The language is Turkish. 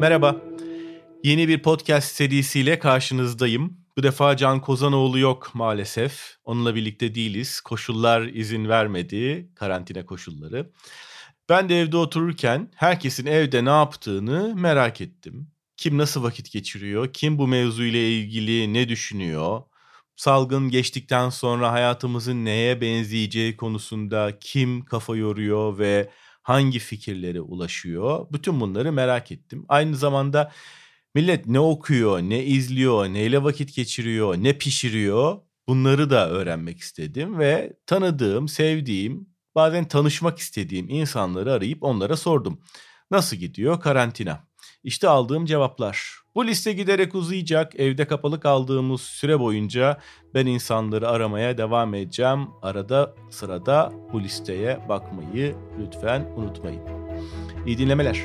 Merhaba. Yeni bir podcast serisiyle karşınızdayım. Bu defa Can Kozanoğlu yok maalesef. Onunla birlikte değiliz. Koşullar izin vermedi, karantina koşulları. Ben de evde otururken herkesin evde ne yaptığını merak ettim. Kim nasıl vakit geçiriyor, kim bu mevzuyla ilgili ne düşünüyor, salgın geçtikten sonra hayatımızın neye benzeyeceği konusunda kim kafa yoruyor ve hangi fikirlere ulaşıyor? Bütün bunları merak ettim. Aynı zamanda millet ne okuyor, ne izliyor, neyle vakit geçiriyor, ne pişiriyor bunları da öğrenmek istedim ve tanıdığım, sevdiğim, bazen tanışmak istediğim insanları arayıp onlara sordum. Nasıl gidiyor karantina? İşte aldığım cevaplar. Bu liste giderek uzayacak. Evde kapalı kaldığımız süre boyunca ben insanları aramaya devam edeceğim. Arada sırada bu listeye bakmayı lütfen unutmayın. İyi dinlemeler.